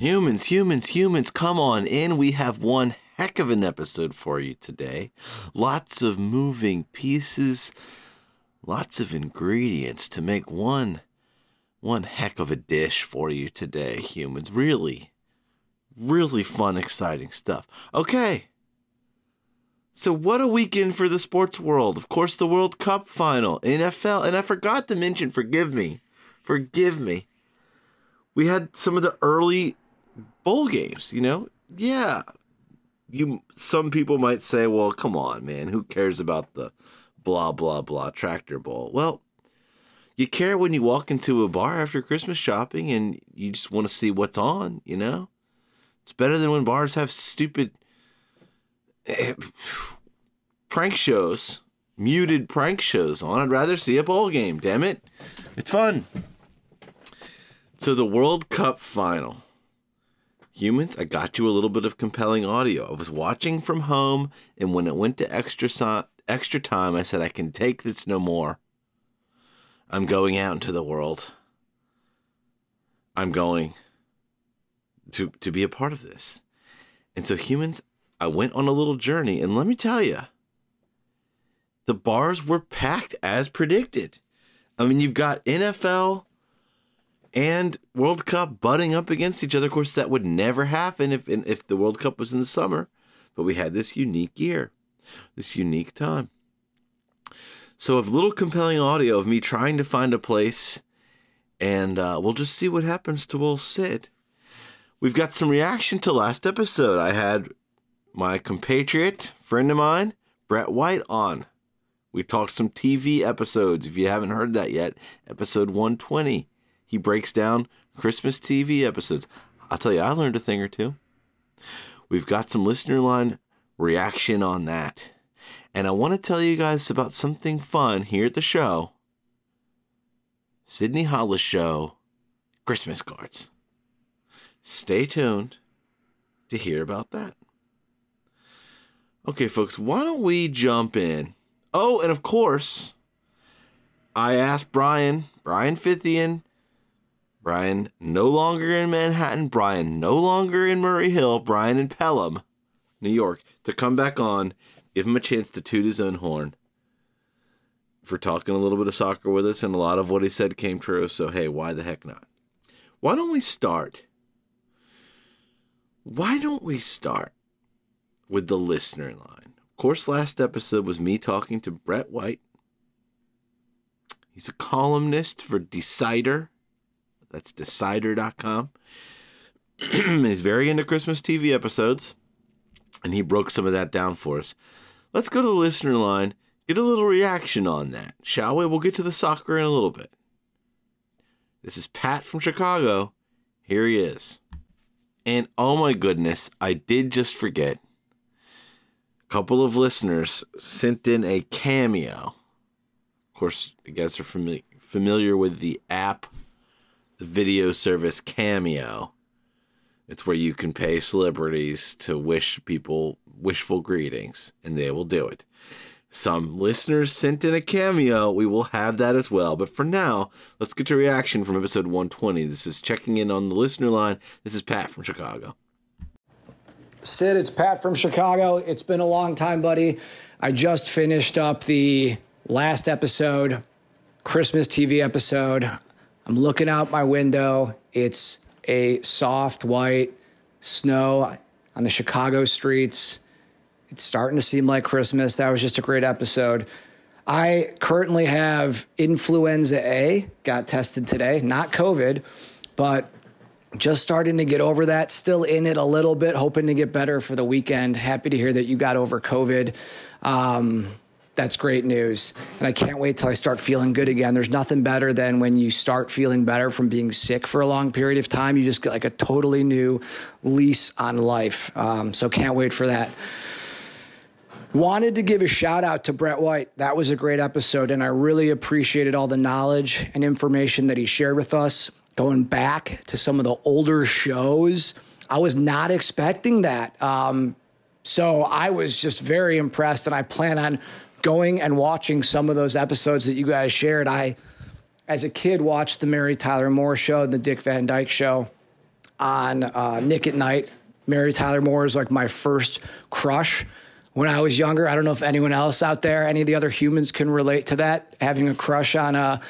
Humans, humans, humans, come on in. We have one heck of an episode for you today. Lots of moving pieces, lots of ingredients to make one one heck of a dish for you today, humans. Really, really fun, exciting stuff. Okay. So, what a weekend for the sports world. Of course, the World Cup final, NFL, and I forgot to mention, forgive me, forgive me. We had some of the early bowl games, you know? Yeah. You some people might say, "Well, come on, man, who cares about the blah blah blah tractor bowl?" Well, you care when you walk into a bar after Christmas shopping and you just want to see what's on, you know? It's better than when bars have stupid prank shows, muted prank shows on. I'd rather see a bowl game, damn it. It's fun. So the World Cup final humans, I got you a little bit of compelling audio. I was watching from home, and when it went to extra so- extra time, I said, I can take this no more. I'm going out into the world. I'm going to to be a part of this. And so humans, I went on a little journey, and let me tell you, the bars were packed as predicted. I mean, you've got NFL and World Cup butting up against each other. Of course, that would never happen if if the World Cup was in the summer, but we had this unique year, this unique time. So, a little compelling audio of me trying to find a place, and uh, we'll just see what happens to old Sid. We've got some reaction to last episode. I had my compatriot, friend of mine, Brett White, on. We talked some TV episodes. If you haven't heard that yet, episode 120 he breaks down Christmas TV episodes. I'll tell you, I learned a thing or two. We've got some listener line reaction on that. And I want to tell you guys about something fun here at the show Sydney Hollis Show Christmas cards. Stay tuned to hear about that. Okay, folks, why don't we jump in? Oh, and of course, I asked Brian, Brian Fithian, Brian no longer in Manhattan, Brian no longer in Murray Hill, Brian in Pelham, New York, to come back on, give him a chance to toot his own horn for talking a little bit of soccer with us, and a lot of what he said came true. So, hey, why the heck not? Why don't we start? Why don't we start with the listener line? Of course, last episode was me talking to Brett White. He's a columnist for Decider that's decider.com. He's very into Christmas TV episodes, and he broke some of that down for us. Let's go to the listener line, get a little reaction on that, shall we? We'll get to the soccer in a little bit. This is Pat from Chicago. Here he is. And oh my goodness, I did just forget. A couple of listeners sent in a cameo. Of course, you guys are familiar familiar with the app video service Cameo. It's where you can pay celebrities to wish people wishful greetings, and they will do it. Some listeners sent in a cameo. We will have that as well. But for now, let's get to reaction from episode 120. This is checking in on the listener line. This is Pat from Chicago. Sid, it's Pat from Chicago. It's been a long time, buddy. I just finished up the last episode, Christmas TV episode. I'm looking out my window. It's a soft white snow on the Chicago streets. It's starting to seem like Christmas. That was just a great episode. I currently have influenza A, got tested today, not COVID, but just starting to get over that. Still in it a little bit, hoping to get better for the weekend. Happy to hear that you got over COVID. Um, that's great news. And I can't wait till I start feeling good again. There's nothing better than when you start feeling better from being sick for a long period of time. You just get like a totally new lease on life. Um, so can't wait for that. Wanted to give a shout out to Brett White. That was a great episode, and I really appreciated all the knowledge and information that he shared with us. Going back to some of the older shows, I was not expecting that. Um, so I was just very impressed, and I plan on going and watching some of those episodes that you guys shared. I, as a kid, watched the Mary Tyler Moore show, and the Dick Van Dyke show. on uh, Nick at Nite. Mary Tyler Moore is like my first crush when I was younger. I don't know if anyone else out there, any of the other humans can relate to that, having a crush on a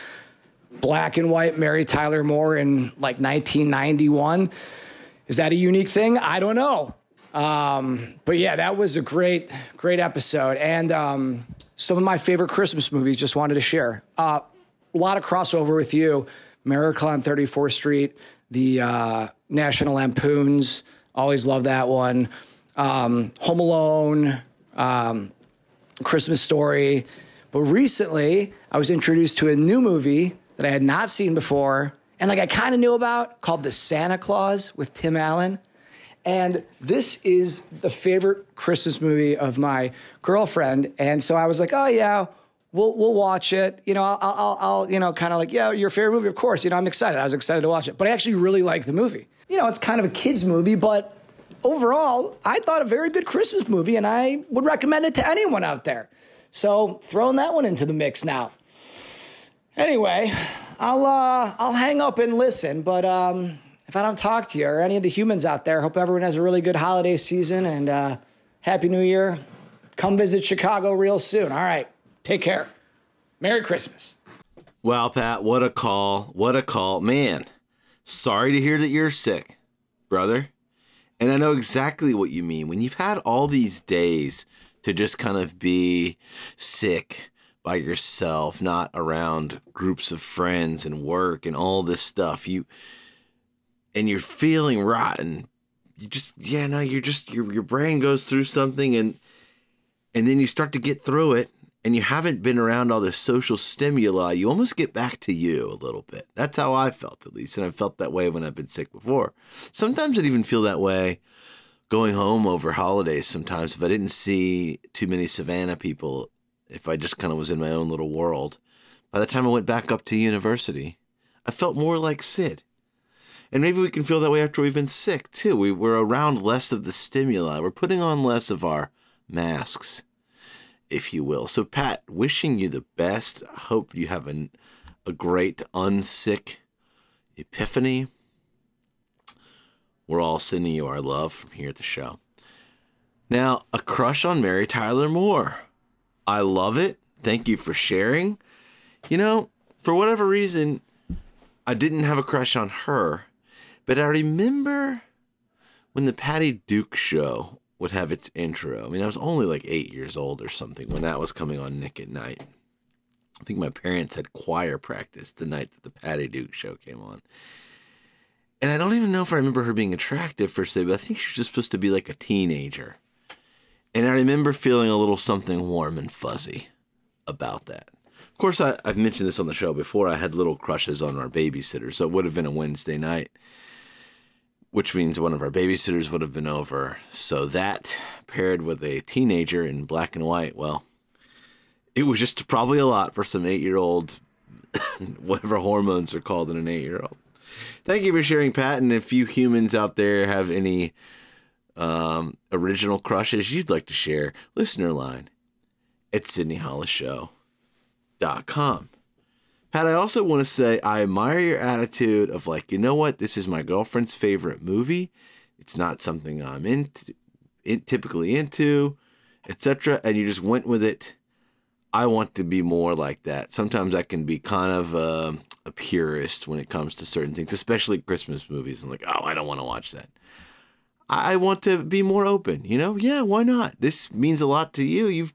black and white Mary Tyler Moore in like 1991. Is that a unique thing? I don't know. Um, but yeah, that was a great, great episode. And um, some of my favorite Christmas movies just wanted to share. Uh, a lot of crossover with you. Miracle on 34th Street, the uh, National Lampoons. Always love that one. Um, Home Alone, um, Christmas Story. But recently, I was introduced to a new movie that I had not seen before, and like I kind of knew about, called The Santa Clause with Tim Allen. And this is the favorite Christmas movie of my girlfriend. And so I was like, oh, yeah, we'll, we'll watch it. You know, I'll, I'll, I'll you know, kind of like, yeah, your favorite movie, of course. You know, I'm excited. I was excited to watch it. But I actually really like the movie. You know, it's kind of a kid's movie, but overall, I thought a very good Christmas movie, and I would recommend it to anyone out there. So throwing that one into the mix now. Anyway, I'll uh, I'll hang up and listen, but um, if I don't talk to you or any of the humans out there, hope everyone has a really good holiday season and uh, happy New Year. Come visit Chicago real soon. All right, take care. Merry Christmas. Wow, Pat, what a call. What a call. Man, sorry to hear that you're sick, brother. And I know exactly what you mean. When you've had all these days to just kind of be sick by yourself, not around groups of friends and work and all this stuff, you and you're feeling rotten. You just yeah, no, you're just your your brain goes through something and and then you start to get through it and you haven't been around all this social stimuli, you almost get back to you a little bit. That's how I felt, at least. And I've felt that way when I've been sick before. Sometimes I'd even feel that way going home over holidays sometimes if I didn't see too many Savannah people, if I just kind of was in my own little world. By the time I went back up to university, I felt more like Sid. And maybe we can feel that way after we've been sick too. We, we're around less of the stimuli, we're putting on less of our masks if you will. So, Pat, wishing you the best. I hope you have an, a great unsick epiphany. We're all sending you our love from here at the show. Now, a crush on Mary Tyler Moore. I love it. Thank you for sharing. You know, for whatever reason, I didn't have a crush on her, but I remember when the Patty Duke show would have its intro. I mean, I was only like eight years old or something when that was coming on Nick at Nite. I think my parents had choir practice the night that the Patty Duke show came on. And I don't even know if I remember her being attractive per se, but I think she was just supposed to be like a teenager. And I remember feeling a little something warm and fuzzy about that. Of course, I, have mentioned this on the show before. I had little crushes on our babysitter, so it would have been a Wednesday night which means one of our babysitters would have been over. So that paired with a teenager in black and white, well, it was just probably a lot for some eight year old, whatever hormones are called in an eight year old. Thank you for sharing, Pat. And if you humans out there have any um, original crushes you'd like to share, listener line at SydneyHollisShow.com. Pat, I also want to say I admire your attitude of like, you know what, this is my girlfriend's favorite movie. It's not something I'm into, in, typically into, etc. And you just went with it. I want to be more like that. Sometimes I can be kind of a, a purist when it comes to certain things, especially Christmas movies. I'm like, oh, I don't want to watch that. I want to be more open. You know, yeah, why not? This means a lot to you. You've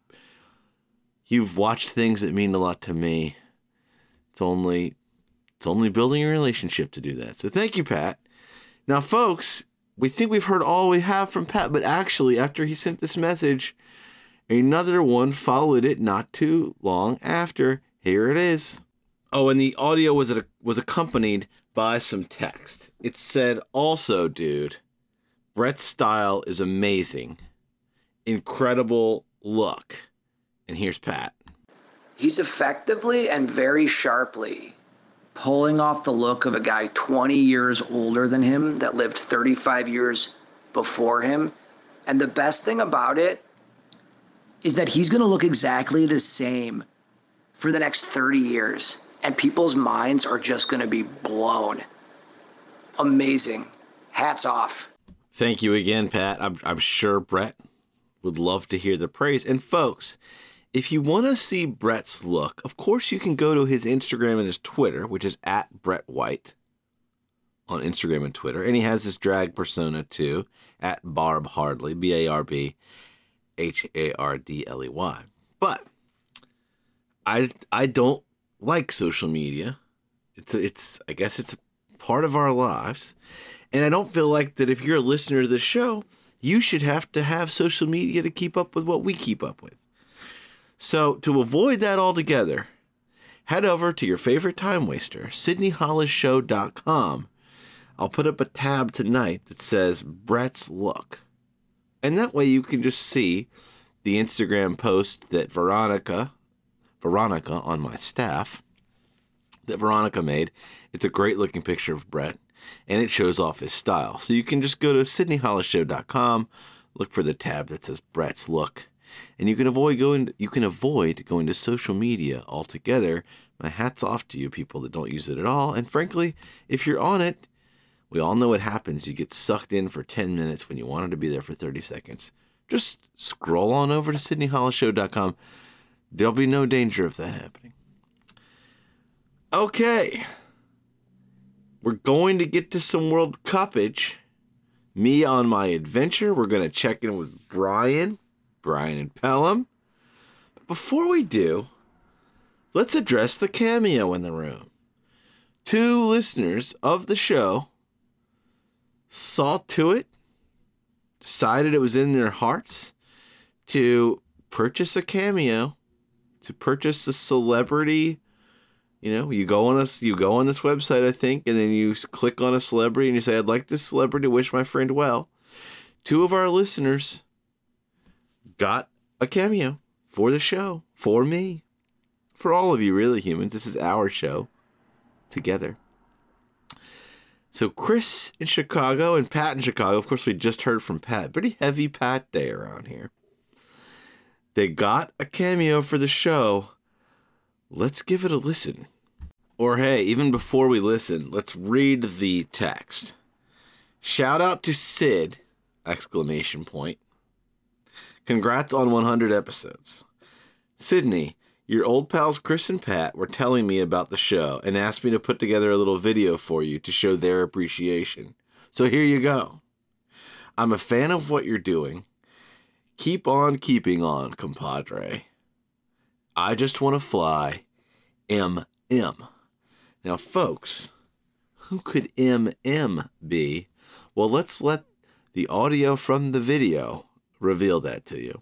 you've watched things that mean a lot to me it's only it's only building a relationship to do that. So thank you, Pat. Now, folks, we think we've heard all we have from Pat, but actually, after he sent this message, another one followed it not too long after. Here it is. Oh, and the audio was a, was accompanied by some text. It said, "Also, dude, Brett's style is amazing, incredible look." And here's Pat he's effectively and very sharply pulling off the look of a guy 20 years older than him that lived 35 years before him. And the best thing about it is that he's going to look exactly the same for the next 30 years. And people's minds are just going to be blown. Amazing. Hats off. Thank you again, Pat. I'm, I'm sure Brett would love to hear the praise. And folks, if you want to see Brett's look, of course you can go to his Instagram and his Twitter, which is at Brett White on Instagram and Twitter. And he has his drag persona too, at Barb Hardley, B A R B H A R D L E Y. But I I don't like social media. It's a, it's I guess it's a part of our lives. And I don't feel like that if you're a listener to the show, you should have to have social media to keep up with what we keep up with. So, to avoid that altogether, head over to your favorite time waster, sydneyhollisshow.com. I'll put up a tab tonight that says Brett's Look. And that way you can just see the Instagram post that Veronica, Veronica on my staff, that Veronica made. It's a great looking picture of Brett and it shows off his style. So you can just go to sydneyhollisshow.com, look for the tab that says Brett's Look, and you can avoid going you can avoid going to social media altogether. My hat's off to you people that don't use it at all. And frankly, if you're on it, we all know what happens. You get sucked in for 10 minutes when you wanted to be there for 30 seconds. Just scroll on over to sydneyhollisshow.com. There'll be no danger of that happening. Okay. We're going to get to some World Cupage. Me on my adventure. We're going to check in with Brian, Brian and Pelham. But before we do, let's address the cameo in the room. Two listeners of the show saw to it, decided it was in their hearts to purchase a cameo, to purchase a celebrity you know, you go on this, you go on this website, I think, and then you click on a celebrity and you say, "I'd like this celebrity to wish my friend well." Two of our listeners got a cameo for the show for me, for all of you, really humans. This is our show together. So Chris in Chicago and Pat in Chicago. Of course, we just heard from Pat. Pretty heavy Pat day around here. They got a cameo for the show. Let's give it a listen. Or hey, even before we listen, let's read the text. Shout out to Sid! Exclamation point. Congrats on 100 episodes. Sydney, your old pals Chris and Pat were telling me about the show and asked me to put together a little video for you to show their appreciation. So here you go. I'm a fan of what you're doing. Keep on keeping on, compadre. I just want to fly. M. M. Now, folks, who could MM be? Well, let's let the audio from the video reveal that to you.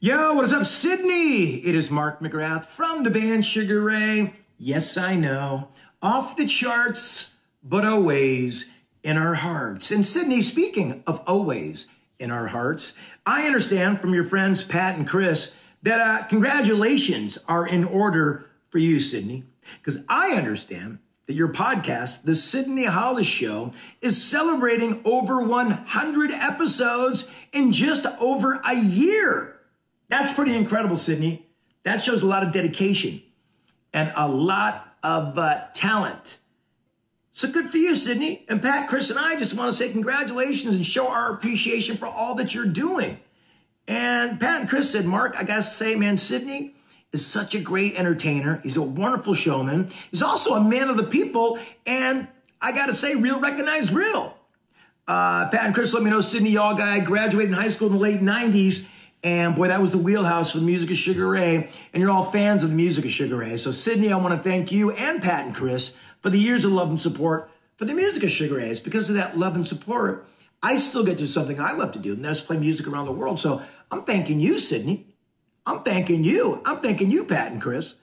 Yo, what is up, Sydney? It is Mark McGrath from the band Sugar Ray. Yes, I know. Off the charts, but always in our hearts. And Sydney, speaking of always in our hearts, I understand from your friends Pat and Chris that uh, congratulations are in order for you, Sydney. Because I understand that your podcast, The Sydney Hollis Show, is celebrating over 100 episodes in just over a year. That's pretty incredible, Sydney. That shows a lot of dedication and a lot of uh, talent. So good for you, Sydney. And Pat, Chris, and I just want to say congratulations and show our appreciation for all that you're doing. And Pat and Chris said, Mark, I got to say, man, Sydney, is such a great entertainer. He's a wonderful showman. He's also a man of the people, and I gotta say, real recognized real. Uh, Pat and Chris let me know Sydney Y'all guy graduated in high school in the late 90s. And boy, that was the wheelhouse for the music of Sugar Ray. And you're all fans of the music of Sugar Ray. So, Sydney, I want to thank you and Pat and Chris for the years of love and support for the music of Sugar Ray. It's because of that love and support, I still get to do something I love to do, and that's play music around the world. So, I'm thanking you, Sydney. I'm thanking you. I'm thanking you, Pat and Chris.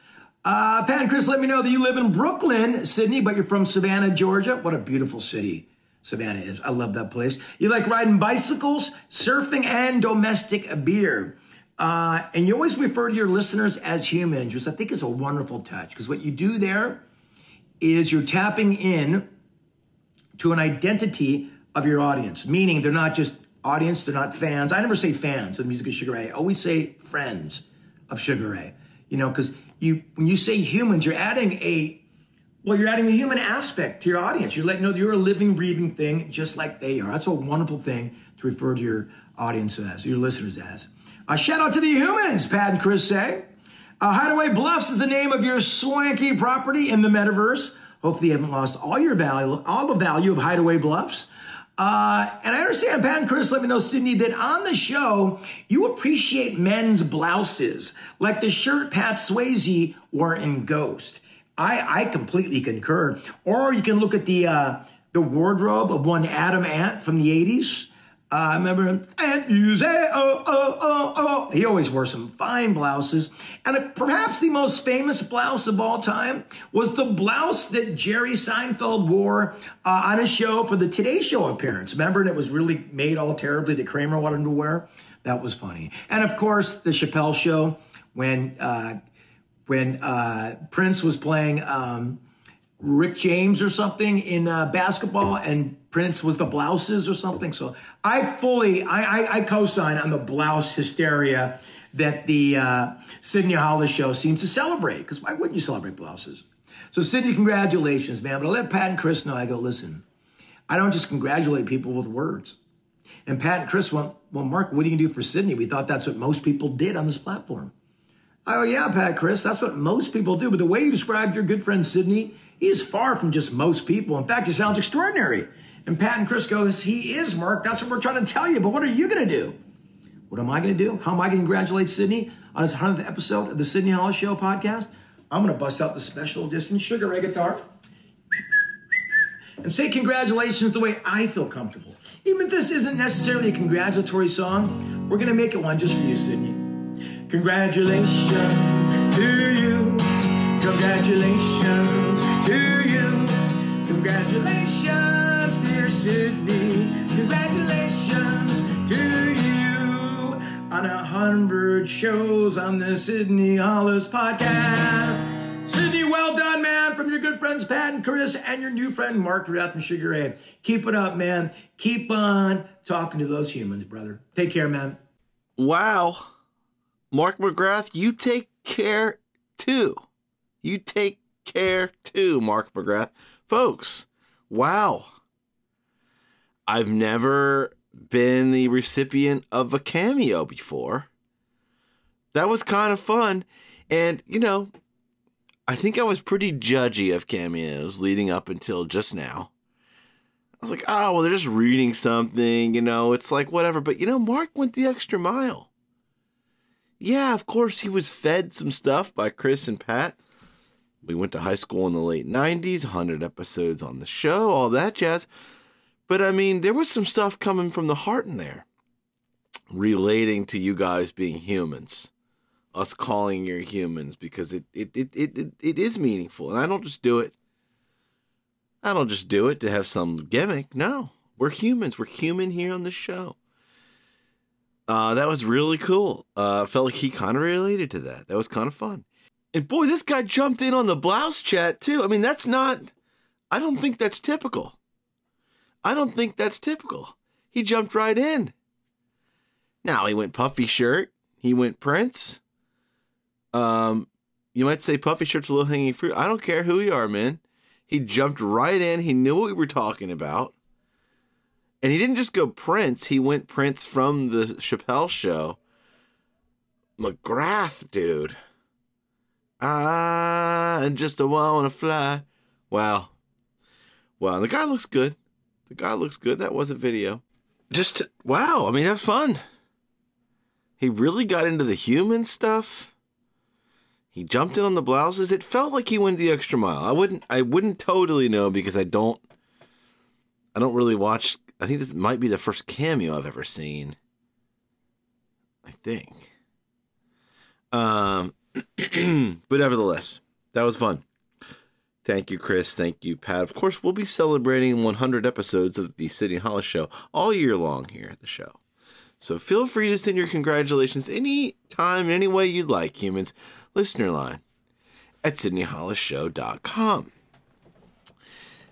Uh, Pat and Chris, let me know that you live in Brooklyn, Sydney, but you're from Savannah, Georgia. What a beautiful city Savannah is. I love that place. You like riding bicycles, surfing, and domestic beer. Uh, and you always refer to your listeners as humans, which I think is a wonderful touch because what you do there is you're tapping in to an identity of your audience, meaning they're not just audience. They're not fans. I never say fans of the music of Sugar Ray. I always say friends of Sugar Ray. You know, because you when you say humans, you're adding a Well, you're adding a human aspect to your audience. You're letting know that you're a living, breathing thing just like they are. That's a wonderful thing to refer to your audience as, your listeners as. A shout out to the humans, Pat and Chris say. Uh, Hideaway Bluffs is the name of your swanky property in the metaverse. Hopefully, you haven't lost all your value, all the value of Hideaway Bluffs. Uh, and I understand, Pat and Chris, let me know, Sydney, that on the show, you appreciate men's blouses, like the shirt Pat Swayze wore in Ghost. I, I completely concur. Or you can look at the uh, the wardrobe of one Adam Ant from the 80s. Uh, I remember Ant Use, oh, oh, oh, oh. He always wore some fine blouses. And perhaps the most famous blouse of all time was the blouse that Jerry Seinfeld wore uh, on a show for the Today Show appearance. Remember, and it was really made all terribly that Kramer wanted him to wear? That was funny. And of course, the Chappelle show when uh, when uh, Prince was playing um, Rick James or something in uh, basketball, and Prince was the blouses or something. So I fully, I, I, I co-sign on the blouse hysteria that the uh, Sydney Hollis show seems to celebrate. Because why wouldn't you celebrate blouses? So Sydney, congratulations, man. But I let Pat and Chris know. I go, listen, I don't just congratulate people with words. And Pat and Chris went, well, Mark, what are you gonna do for Sydney? We thought that's what most people did on this platform. Oh yeah, Pat, Chris, that's what most people do. But the way you described your good friend Sydney, he is far from just most people. In fact, he sounds extraordinary. And Pat and Chris goes, he is, Mark. That's what we're trying to tell you. But what are you going to do? What am I going to do? How am I going to congratulate Sydney on his 100th episode of the Sydney Hollis Show podcast? I'm going to bust out the special distance Sugar Ray guitar and say congratulations the way I feel comfortable. Even if this isn't necessarily a congratulatory song, we're going to make it one just for you, Sydney. Congratulations to you. Congratulations to you. Congratulations, dear Sydney. Congratulations to you on a hundred shows on the Sydney Hollis podcast. Sydney, well done, man, from your good friends Pat and Chris and your new friend Mark McGrath from Sugar Ray. Keep it up, man. Keep on talking to those humans, brother. Take care, man. Wow. Mark McGrath, you take care too. You take care too, Mark McGrath. Folks, wow. I've never been the recipient of a cameo before. That was kind of fun. And, you know, I think I was pretty judgy of cameos leading up until just now. I was like, oh, well, they're just reading something, you know, it's like whatever. But, you know, Mark went the extra mile. Yeah, of course, he was fed some stuff by Chris and Pat. We went to high school in the late 90s, 100 episodes on the show, all that jazz. But I mean, there was some stuff coming from the heart in there relating to you guys being humans, us calling you humans, because it, it, it, it, it, it is meaningful. And I don't just do it. I don't just do it to have some gimmick. No, we're humans. We're human here on the show. Uh, that was really cool. Uh, felt like he kind of related to that. That was kind of fun. And boy, this guy jumped in on the blouse chat too. I mean, that's not, I don't think that's typical. I don't think that's typical. He jumped right in. Now he went puffy shirt. He went Prince. Um, you might say puffy shirt's a low hanging fruit. I don't care who you are, man. He jumped right in. He knew what we were talking about. And he didn't just go Prince, he went Prince from the Chappelle show. McGrath, dude. Ah, and just a wanna fly. Wow. Wow, the guy looks good. The guy looks good. That was a video. Just, wow, I mean, that's fun. He really got into the human stuff. He jumped in on the blouses. It felt like he went the extra mile. I wouldn't I wouldn't totally know because I don't I don't really watch I think this might be the first cameo I've ever seen. I think. Um, but nevertheless, that was fun. Thank you, Chris. Thank you, Pat. Of course, we'll be celebrating 100 episodes of the Sydney Hollis Show all year long here at the show. So feel free to send your congratulations any time, any way you'd like, humans. Listener line at sydneyhollisshow.com.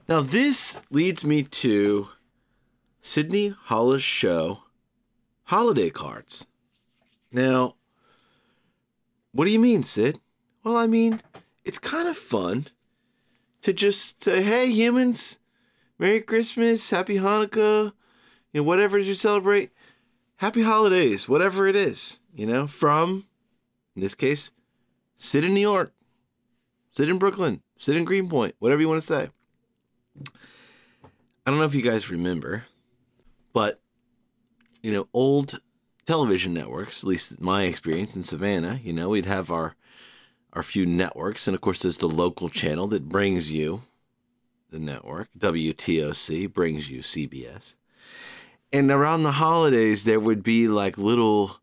Now, this leads me to Sydney Hollis Show holiday cards. Now, what do you mean, Sid? Well, I mean, it's kind of fun to just say, hey, humans, Merry Christmas, Happy Hanukkah, you know, whatever you celebrate, Happy Holidays, whatever it is, you know, from, in this case, Sid in New York, Sid in Brooklyn, Sid in Greenpoint, whatever you want to say. I don't know if you guys remember, but, you know, old television networks, at least my experience in Savannah, you know, we'd have our our few networks, and of course, there's the local channel that brings you the network. WTOC brings you CBS. And around the holidays, there would be like little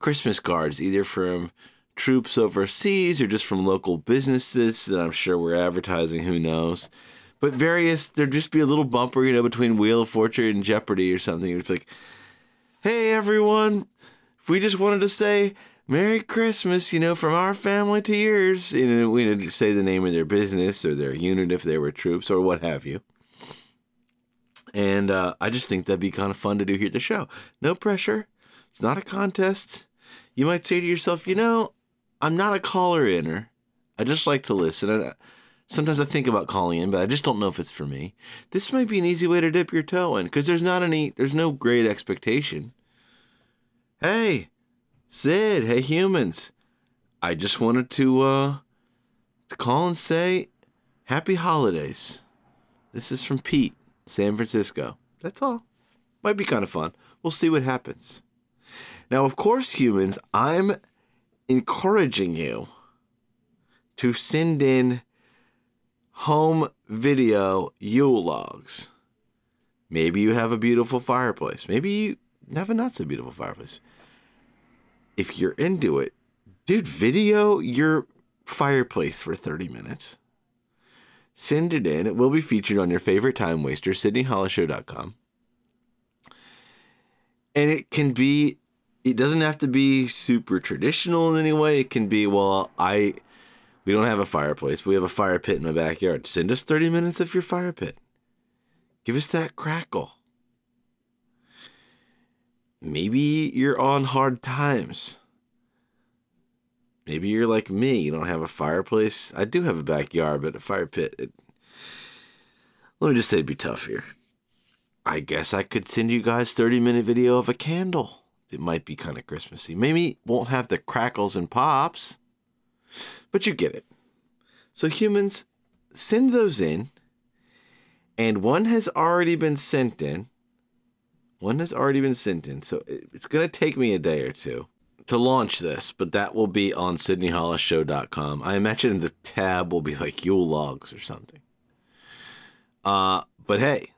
Christmas cards, either from troops overseas or just from local businesses that I'm sure we're advertising, who knows. But various, there'd just be a little bumper, you know, between Wheel of Fortune and Jeopardy or something. It's like, hey, everyone, if we just wanted to say Merry Christmas, you know, from our family to yours. You know, we would say the name of their business or their unit if they were troops or what have you. And uh, I just think that'd be kind of fun to do here at the show. No pressure. It's not a contest. You might say to yourself, you know, I'm not a caller inner. I just like to listen. And sometimes I think about calling in, but I just don't know if it's for me. This might be an easy way to dip your toe in because there's not any, there's no great expectation. Hey, Sid, hey humans. I just wanted to uh to call and say happy holidays. This is from Pete, San Francisco. That's all. Might be kind of fun. We'll see what happens. Now, of course, humans, I'm encouraging you to send in home video Yule logs. Maybe you have a beautiful fireplace. Maybe you have a not so beautiful fireplace if you're into it, dude, video your fireplace for 30 minutes. Send it in. It will be featured on your favorite time waster, SydneyHollisShow.com. And it can be, it doesn't have to be super traditional in any way. It can be, well, I, we don't have a fireplace, but we have a fire pit in my backyard. Send us 30 minutes of your fire pit. Give us that crackle maybe you're on hard times. Maybe you're like me. You don't have a fireplace. I do have a backyard, but a fire pit. It, let me just say it'd be tough here. I guess I could send you guys 30 minute video of a candle. It might be kind of Christmassy. Maybe won't have the crackles and pops, but you get it. So humans, send those in. And one has already been sent in. One has already been sent in, so it's going to take me a day or two to launch this, but that will be on SydneyHollisShow.com. I imagine the tab will be like Yule logs or something. Uh, but hey,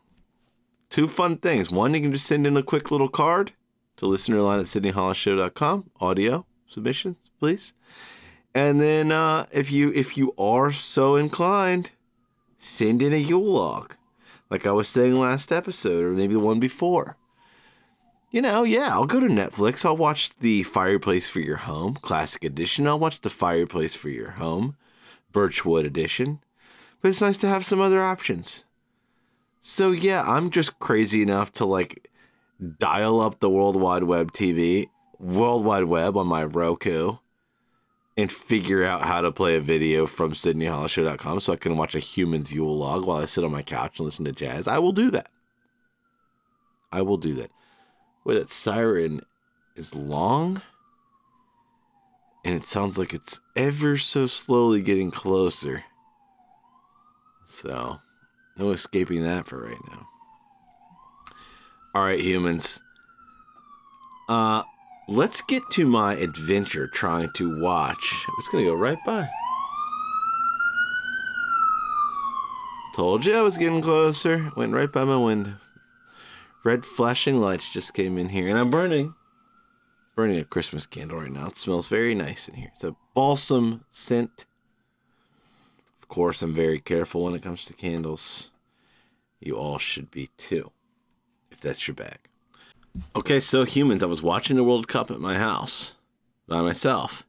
two fun things. One, you can just send in a quick little card to listener line at SydneyHollisShow.com. Audio submissions, please. And then uh, if you if you are so inclined, send in a Yule log, like I was saying last episode, or maybe the one before you know, yeah, I'll go to Netflix. I'll watch the Fireplace for Your Home Classic Edition. I'll watch the Fireplace for Your Home Birchwood Edition. But it's nice to have some other options. So yeah, I'm just crazy enough to like dial up the World Wide Web TV, World Wide Web on my Roku, and figure out how to play a video from SydneyHollisShow.com so I can watch a human's Yule log while I sit on my couch and listen to jazz. I will do that. I will do that where that siren is long and it sounds like it's ever so slowly getting closer. So, no escaping that for right now. All right, humans. Uh, let's get to my adventure trying to watch. It's going to go right by. Told you I was getting closer. Went right by my window red flashing lights just came in here, and I'm burning burning a Christmas candle right now. It smells very nice in here. It's a balsam scent. Of course, I'm very careful when it comes to candles. You all should be too, if that's your bag. Okay, so humans, I was watching the World Cup at my house by myself,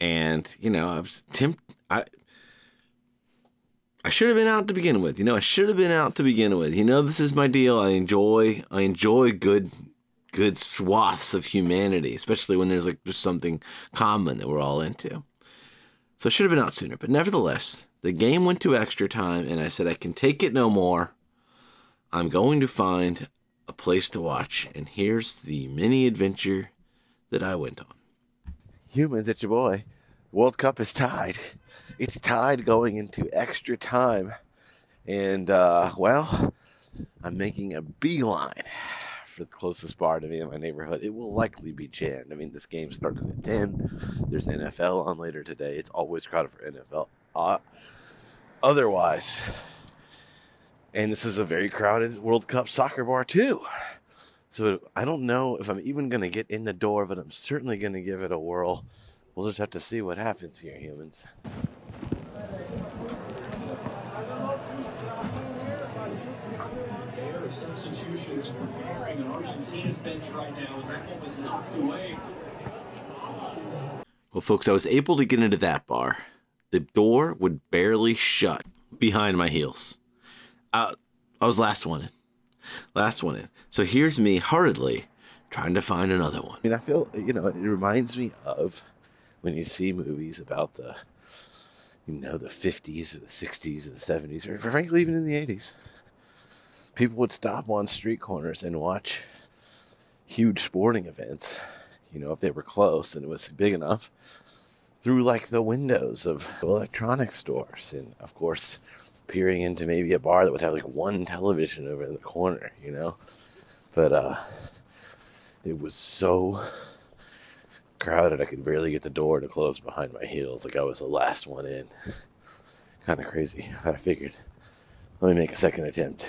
and you know, I was tempted. I I should have been out to begin with. You know, I should have been out to begin with. You know, this is my deal. I enjoy I enjoy good good swaths of humanity, especially when there's like just something common that we're all into. So I should have been out sooner. But nevertheless, The game went to extra time, and I said, I can take it no more. I'm going to find a place to watch. And here's the mini adventure that I went on. Humans, it's your boy. World Cup is tied. It's tied going into extra time. And, uh, well, I'm making a beeline for the closest bar to me in my neighborhood. It will likely be jammed. I mean, this game started at 10. There's NFL on later today. It's always crowded for NFL. Uh, otherwise, and this is a very crowded World Cup soccer bar, too. So I don't know if I'm even going to get in the door, but I'm certainly going to give it a whirl. We'll just have to see what happens here, humans. substitutions preparing on Argentina's bench right now as that one was knocked away. Well, folks, I was able to get into that bar. The door would barely shut behind my heels. Uh, I was last one in. Last one in. So here's me hurriedly trying to find another one. I mean, I feel, you know, it reminds me of when you see movies about the, you know, the 50s or the 60s or the 70s, or frankly, even in the 80s people would stop on street corners and watch huge sporting events, you know, if they were close and it was big enough, through like the windows of electronic stores. And of course, peering into maybe a bar that would have like one television over in the corner, you know? But uh, it was so crowded, I could barely get the door to close behind my heels. Like I was the last one in. kind of crazy. But I figured, let me make a second attempt.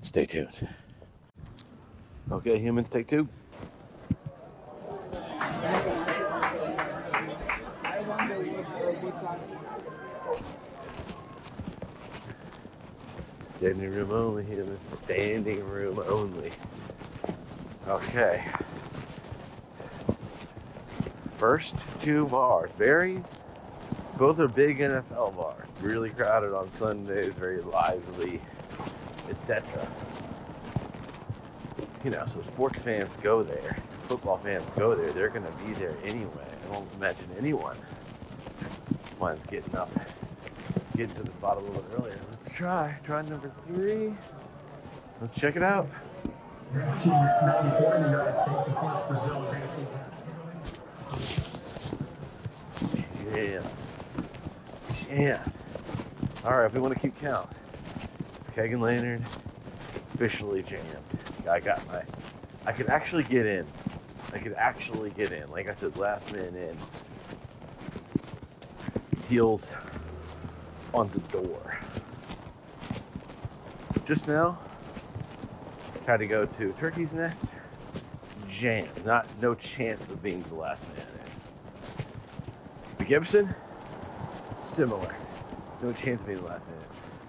Stay tuned. Okay, humans, take two. Standing room only, humans. Standing room only. Okay. First two bars. Very, both are big NFL bars. Really crowded on Sundays, very lively etc. You know, so sports fans go there, football fans go there. They're going to be there anyway. I don't imagine anyone wants getting up, getting to the spot a little bit earlier. Let's try. Try number three. Let's check it out. Yeah. Yeah. All right, if we want to keep count. Keg and Lantern officially jammed. I got my, I could actually get in. I could actually get in. Like I said, last man in. Heels on the door. Just now, had to go to Turkey's Nest. Jam. Not no chance of being the last man in. The Gibson, similar. No chance of being the last man.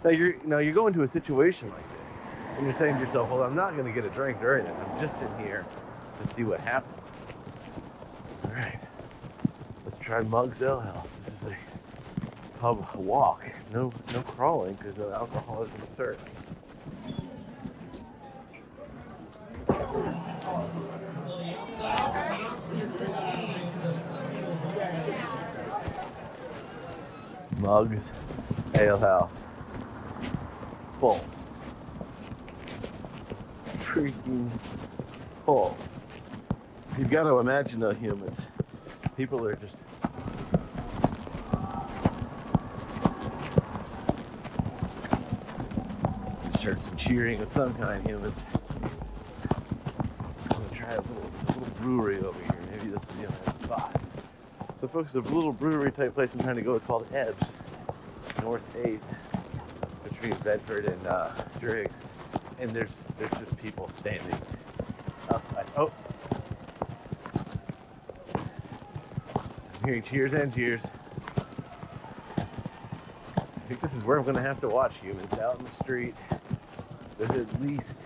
Now you're you know you're going to a situation like this, and you're saying to yourself, "Well, I'm not going to get a drink during this. I'm just in here to see what happens." All right, let's try Mugs Ale House. This is a pub walk. No no crawling because no alcohol is served. Mugs Ale House full. Freaking full. You've got to imagine the humans. People are just Start some cheering of some kind, humans. I'm gonna try a little, little brewery over here. This is the other spot. So, folks, the little brewery type place I'm trying to go is called Ebbs, North 8th between Bedford and uh, Driggs, and there's there's just people standing outside. Oh, I'm hearing cheers and cheers. I think this is where I'm going to have to watch humans out in the street. There's at least,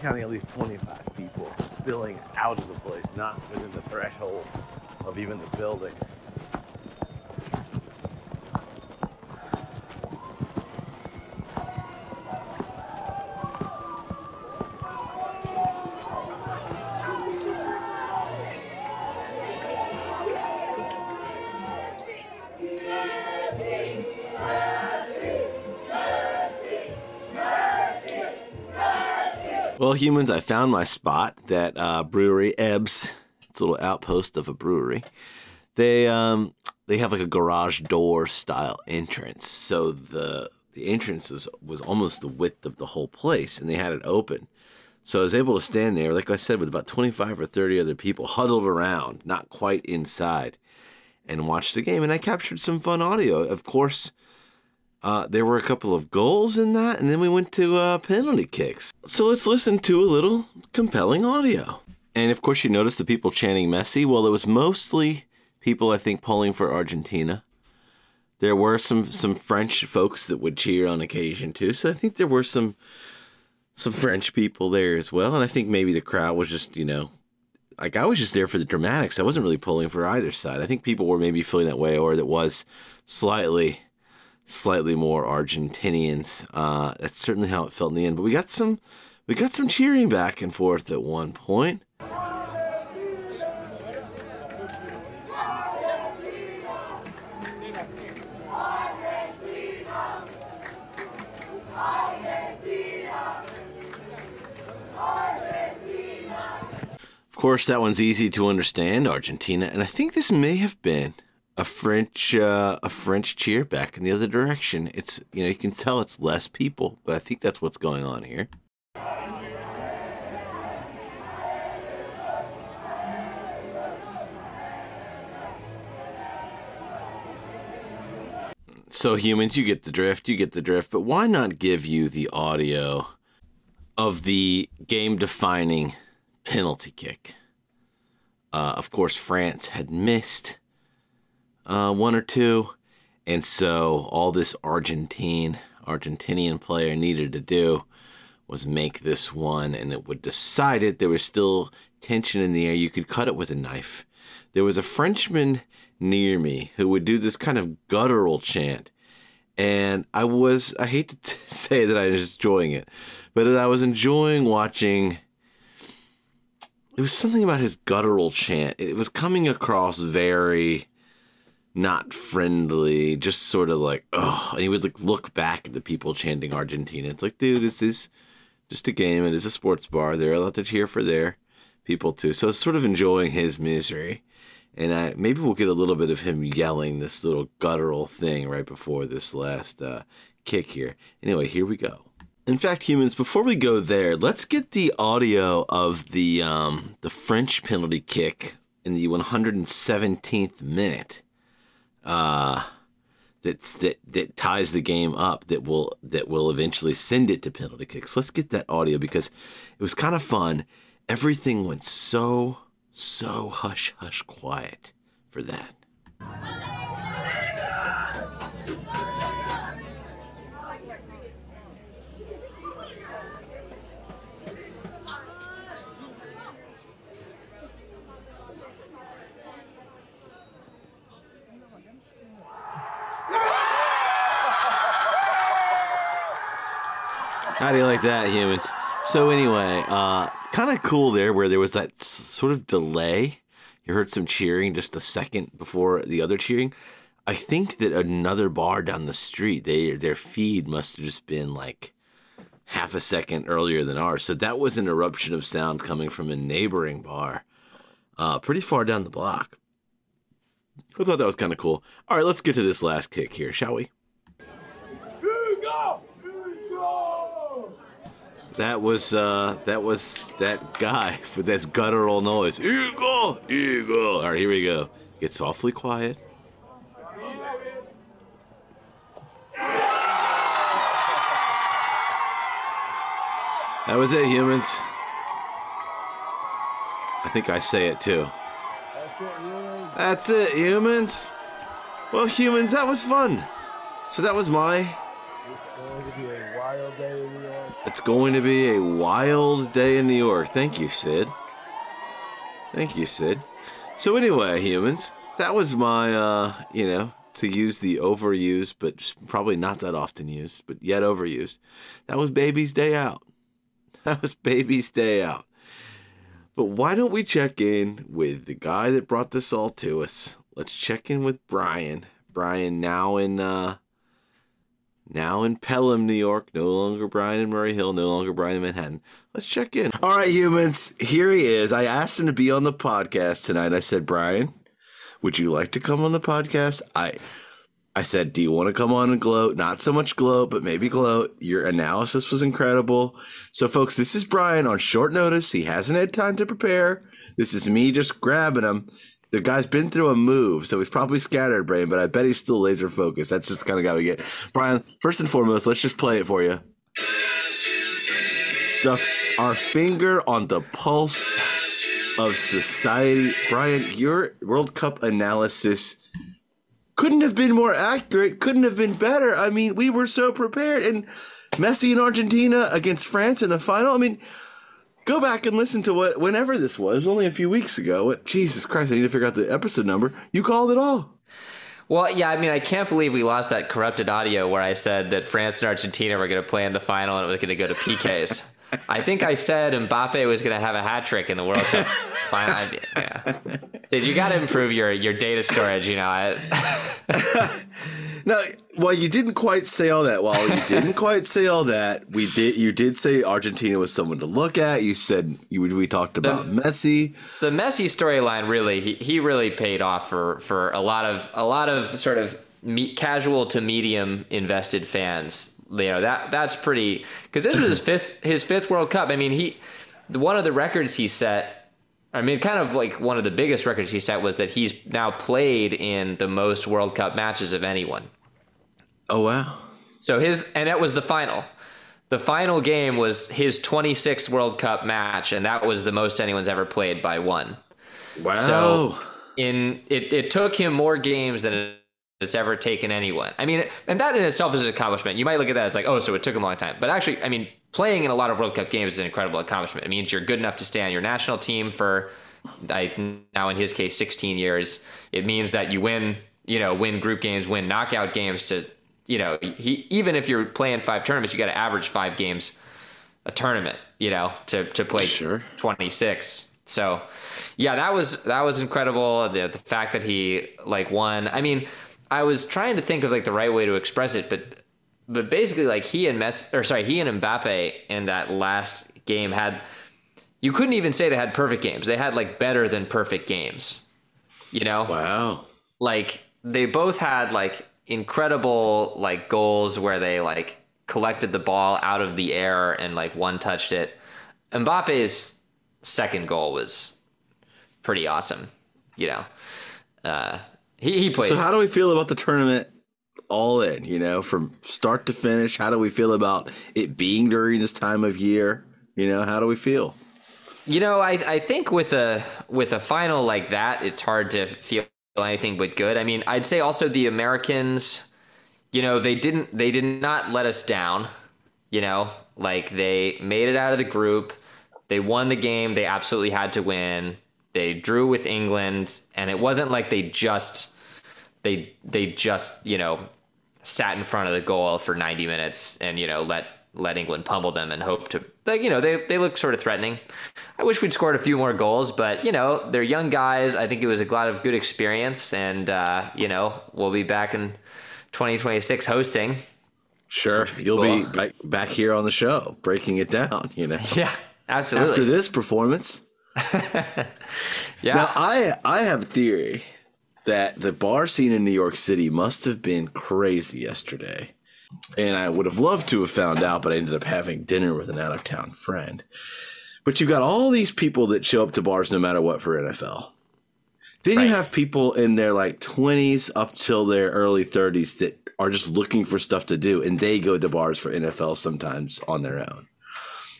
counting at least 25 people spilling out of the place, not within the threshold of even the building. Well, humans, I found my spot. That uh, brewery, Ebbs. It's a little outpost of a brewery. They um they have like a garage door style entrance. So the the entrance was, was almost the width of the whole place, and they had it open. So I was able to stand there, like I said, with about 25 or 30 other people huddled around, not quite inside, and watch the game. And I captured some fun audio. Of course, uh, there were a couple of goals in that, and then we went to uh, penalty kicks. So let's listen to a little compelling audio. And of course, you notice the people chanting Messi. Well, it was mostly people, I think, pulling for Argentina. There were some some French folks that would cheer on occasion too. So I think there were some some French people there as well. And I think maybe the crowd was just, you know, like I was just there for the dramatics. I wasn't really pulling for either side. I think people were maybe feeling that way, or that was slightly slightly more Argentinians. Uh, that's certainly how it felt in the end. But we got some we got some cheering back and forth at one point. Of course, that one's easy to understand, Argentina, and I think this may have been a French uh, a French cheer back in the other direction. It's you know you can tell it's less people, but I think that's what's going on here. So humans, you get the drift, you get the drift, but why not give you the audio of the game defining penalty kick? Uh, of course, France had missed uh, one or two, and so all this Argentine Argentinian player needed to do was make this one, and it would decide it. There was still tension in the air. You could cut it with a knife. There was a Frenchman near me who would do this kind of guttural chant. And I was, I hate to say that I was enjoying it, but I was enjoying watching. It was something about his guttural chant. It was coming across very not friendly, just sort of like, oh. And he would like look back at the people chanting Argentina. It's like, dude, this is just a game. It is a sports bar. They're allowed to cheer for their people too. So sort of enjoying his misery and I, maybe we'll get a little bit of him yelling this little guttural thing right before this last uh, kick here. Anyway, here we go. In fact, humans, before we go there, let's get the audio of the um, the French penalty kick in the 117th minute. Uh, that's that that ties the game up. That will that will eventually send it to penalty kicks. Let's get that audio because it was kind of fun. Everything went so so hush hush quiet for that. How do you like that, humans? So anyway, uh, kind of cool there where there was that s- sort of delay. You heard some cheering just a second before the other cheering. I think that another bar down the street, they their feed must have just been like half a second earlier than ours. So that was an eruption of sound coming from a neighboring bar, uh, pretty far down the block. I thought that was kind of cool. All right, let's get to this last kick here, shall we? That was uh, that was that guy with that guttural noise. Eagle, eagle. All right, here we go. Get softly quiet. That was it, humans. I think I say it too. That's it, humans. Well, humans, that was fun. So that was my It's going to be a wild day in New York. Thank you, Sid. Thank you, Sid. So anyway, humans, that was my uh, you know, to use the overused but probably not that often used, but yet overused. That was baby's day out. That was baby's day out. But why don't we check in with the guy that brought this all to us? Let's check in with Brian. Brian now in uh now in Pelham, New York. No longer Brian in Murray Hill. No longer Brian in Manhattan. Let's check in. All right, humans. Here he is. I asked him to be on the podcast tonight. I said, Brian, would you like to come on the podcast? I. I said, Do you want to come on and gloat? Not so much gloat, but maybe gloat. Your analysis was incredible. So, folks, this is Brian on short notice. He hasn't had time to prepare. This is me just grabbing him. The guy's been through a move, so he's probably scattered brain, but I bet he's still laser focused. That's just the kind of guy we get. Brian, first and foremost, let's just play it for you. Stuff our finger on the pulse of society. Brian, your World Cup analysis couldn't have been more accurate, couldn't have been better. I mean, we were so prepared. And Messi in Argentina against France in the final. I mean, go back and listen to what whenever this was, only a few weeks ago. What Jesus Christ, I need to figure out the episode number. You called it all. Well, yeah, I mean, I can't believe we lost that corrupted audio where I said that France and Argentina were going to play in the final and it was going to go to PKs. I think I said Mbappe was going to have a hat trick in the World Cup Yeah. Did you got to improve your your data storage? You know. I, no, well, you didn't quite say all that. Well, you didn't quite say all that. We did. You did say Argentina was someone to look at. You said you we talked about the, Messi. The Messi storyline really he, he really paid off for for a lot of a lot of sort of me, casual to medium invested fans you know that that's pretty because this was his fifth his fifth World Cup. I mean, he one of the records he set. I mean, kind of like one of the biggest records he set was that he's now played in the most World Cup matches of anyone. Oh wow! So his and that was the final. The final game was his 26th World Cup match, and that was the most anyone's ever played by one. Wow! So in it, it took him more games than it's ever taken anyone. I mean, and that in itself is an accomplishment. You might look at that as like, oh, so it took him a long time. But actually, I mean, playing in a lot of World Cup games is an incredible accomplishment. It means you're good enough to stay on your national team for, I, now in his case, 16 years. It means that you win, you know, win group games, win knockout games to, you know, he, even if you're playing five tournaments, you got to average five games a tournament, you know, to, to play sure. 26. So, yeah, that was that was incredible. The, the fact that he like won. I mean, I was trying to think of like the right way to express it, but but basically like he and Messi or sorry, he and Mbappe in that last game had you couldn't even say they had perfect games. They had like better than perfect games. You know? Wow. Like they both had like incredible like goals where they like collected the ball out of the air and like one touched it. Mbappe's second goal was pretty awesome, you know. Uh, he, he played. So how do we feel about the tournament all in, you know, from start to finish? How do we feel about it being during this time of year? You know, how do we feel? You know, I, I think with a with a final like that, it's hard to feel anything but good. I mean, I'd say also the Americans, you know, they didn't they did not let us down. You know, like they made it out of the group. They won the game. They absolutely had to win. They drew with England, and it wasn't like they just they they just you know sat in front of the goal for 90 minutes and you know let let England pummel them and hope to like you know they they look sort of threatening. I wish we'd scored a few more goals, but you know they're young guys. I think it was a lot of good experience, and uh, you know we'll be back in 2026 hosting. Sure, you'll cool. be back, back here on the show breaking it down. You know, yeah, absolutely. After this performance, yeah. Now I I have a theory that the bar scene in New York City must have been crazy yesterday. And I would have loved to have found out, but I ended up having dinner with an out of town friend. But you've got all these people that show up to bars no matter what for NFL. Then right. you have people in their like 20s up till their early 30s that are just looking for stuff to do and they go to bars for NFL sometimes on their own.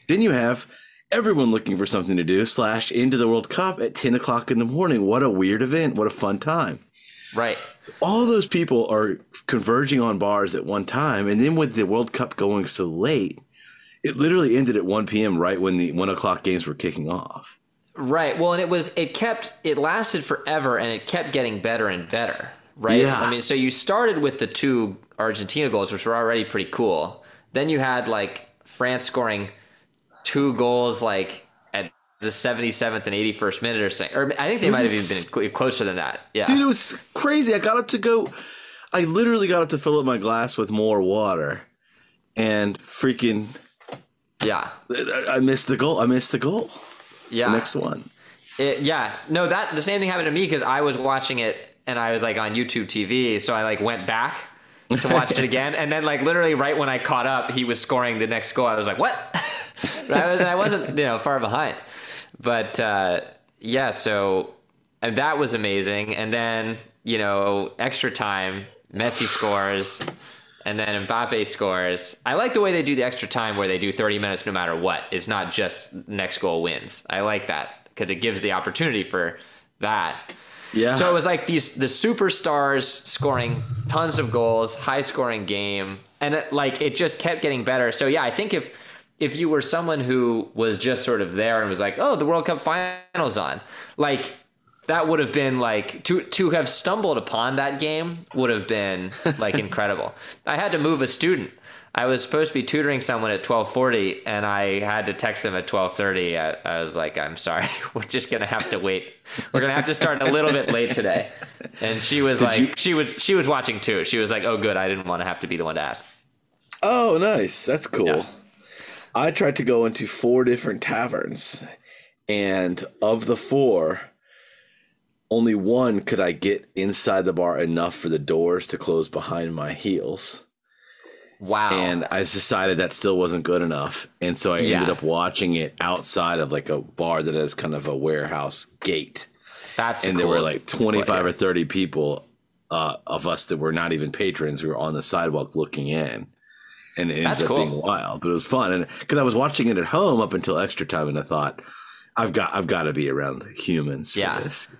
Then you have everyone looking for something to do slash into the World Cup at 10 o'clock in the morning. What a weird event. What a fun time. Right. All those people are converging on bars at one time. And then with the World Cup going so late, it literally ended at 1 p.m. right when the one o'clock games were kicking off. Right. Well, and it was, it kept, it lasted forever and it kept getting better and better. Right. Yeah. I mean, so you started with the two Argentina goals, which were already pretty cool. Then you had like France scoring two goals like at the 77th and 81st minute or something. Or I think they might have even been closer than that. Yeah. Dude, it was crazy. I got up to go. I literally got up to fill up my glass with more water, and freaking, Yeah. I I missed the goal. I missed the goal. Yeah. The next one. It, yeah, no, that the same thing happened to me because I was watching it and I was like on YouTube TV, so I like went back to watch it again, and then like literally right when I caught up, he was scoring the next goal. I was like, what? I, was, I wasn't you know far behind, but uh, yeah, so and that was amazing, and then you know extra time, Messi scores. And then Mbappe scores. I like the way they do the extra time where they do 30 minutes no matter what. It's not just next goal wins. I like that because it gives the opportunity for that. Yeah. So it was like these the superstars scoring tons of goals, high scoring game, and it, like it just kept getting better. So yeah, I think if if you were someone who was just sort of there and was like, "Oh, the World Cup finals on," like that would have been like to to have stumbled upon that game would have been like incredible. I had to move a student. I was supposed to be tutoring someone at 12:40 and I had to text them at 12:30. I, I was like, "I'm sorry. We're just going to have to wait. We're going to have to start a little bit late today." And she was like you- she was she was watching too. She was like, "Oh good, I didn't want to have to be the one to ask." Oh, nice. That's cool. Yeah. I tried to go into four different taverns, and of the four, only one could I get inside the bar enough for the doors to close behind my heels. Wow. And I decided that still wasn't good enough. And so I Yeah. ended up watching it outside of like a bar that has kind of a warehouse gate. That's and a there were cool like display 25 or 30 people uh, of us that were not even patrons. We were on the sidewalk looking in. And it That's ended cool. up being wild, but it was fun. And because I was watching it at home up until extra time, and I thought, I've got, I've got to be around humans for Yeah. this.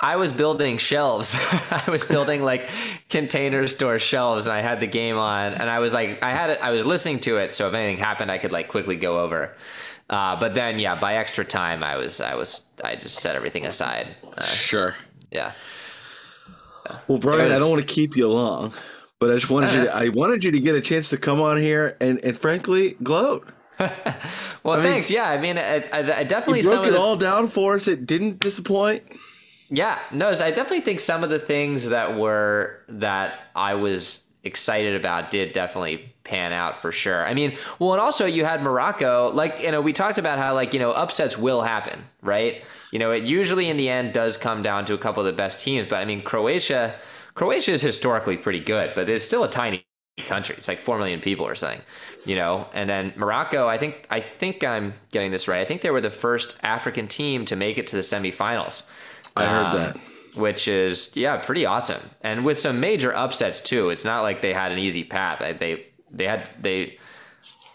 I was building shelves. I was building like container store shelves, and I had the game on, and I was like, I had it. I was listening to it, so if anything happened, I could like quickly go over. Uh, but then, yeah, by extra time, I was, I was, I just set everything aside. Uh, Sure. yeah, Well, Brian, was- I don't want to keep you long, but I just wanted you to, I wanted you to get a chance to come on here and, and frankly gloat. well, thanks. Yeah, I mean, I, I, I definitely You broke of it the, all down for us. It didn't disappoint. Yeah, no, I definitely think some of the things that were that I was excited about did definitely pan out for sure. I mean, well, and also you had Morocco, like you know, we talked about how like you know upsets will happen, right? You know, it usually in the end does come down to a couple of the best teams, but I mean, Croatia, Croatia is historically pretty good, but it's still a tiny country. It's like four million people or something, you know. And then Morocco, I think I think I'm getting this right. I think they were the first African team to make it to the semifinals. I heard Um, that. which is yeah, pretty awesome, and with some major upsets too. It's not like they had an easy path. They they, had they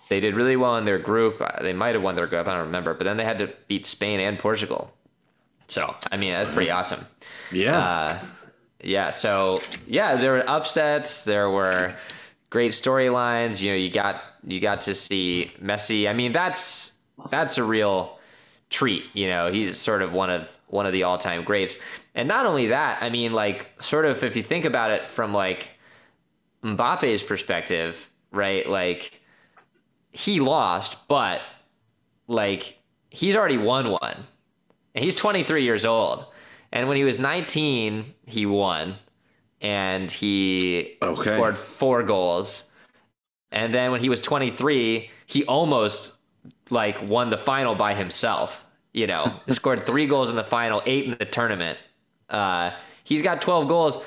they did really well in their group. Uh, They might have won their group. I don't remember, but then they had to beat Spain and Portugal. So I mean, that's pretty awesome. Yeah. Uh, yeah. So yeah, there were upsets. There were great storylines. You know, you got you got to see Messi. I mean, that's that's a real treat. You know, he's sort of one of one of the all time greats. And not only that, I mean, like sort of if you think about it from like Mbappe's perspective, right? Like he lost, but like he's already won one. And he's 23 years old. And when he was 19, he won. And he Okay. scored four goals. And then when he was 23, he almost like won the final by himself. You know, scored three goals in the final, eight in the tournament. Uh, he's got 12 goals.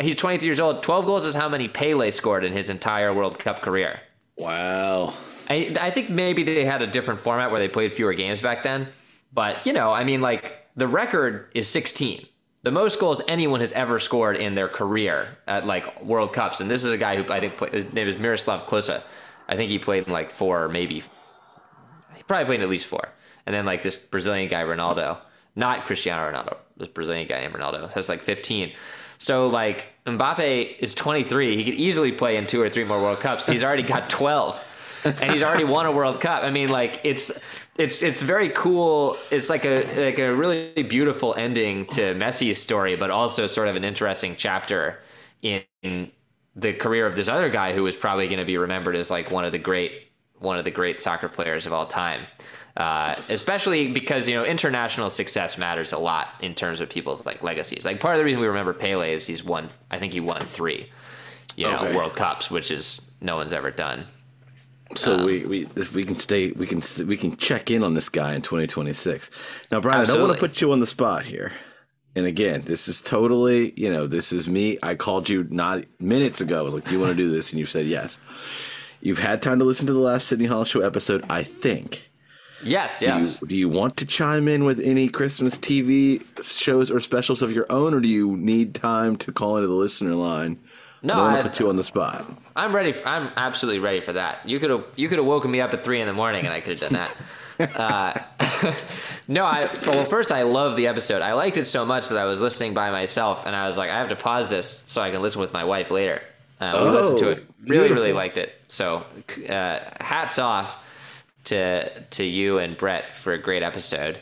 He's 23 years old. 12 goals is how many Pele scored in his entire World Cup career. wow. I, I think maybe they had a different format where they played fewer games back then. But, you know, I mean, like, the record is 16. The most goals anyone has ever scored in their career at, like, World Cups. And this is a guy who I think played, his name is Miroslav Klose. I think he played in, like, four, maybe. Probably played in at least four. And then, like, this Brazilian guy, Ronaldo. Not Cristiano Ronaldo. This Brazilian guy named Ronaldo has, like, 15. So, like, Mbappe is 23. He could easily play in two or three more World Cups. He's already got 12 and he's already won a World Cup. I mean, like it's it's it's very cool. It's like a like a really beautiful ending to Messi's story, but also sort of an interesting chapter in the career of this other guy who was probably going to be remembered as like one of the great one of the great soccer players of all time. Uh, especially because you know international success matters a lot in terms of people's like legacies. Like part of the reason we remember Pele is he's won. I think he won three, you know, Okay. World Cups, which is no one's ever done. So we we this, we can stay we can we can check in on this guy in 2026. Now, Brian, I don't want to put you on the spot here. And again, this is totally you know this is me. I called you not minutes ago. I was like, "Do you want to do this?" And you said yes. You've had time to listen to the last Sydney Hollis Show episode, I think. Yes, Do yes. you, do you want to chime in with any Christmas TV shows or specials of your own, or do you need time to call into the listener line? No, I want to put you on the spot. I'm ready. For, I'm absolutely ready for that. You could have you could have woken me up at three in the morning, and I could have done that. uh, no, I well first I love the episode. I liked it so much that I was listening by myself, and I was like, I have to pause this so I can listen with my wife later. Uh, we listened to Oh, it. Really, really liked it. So, uh, hats off to to you and Brett for a great episode.